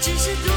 只是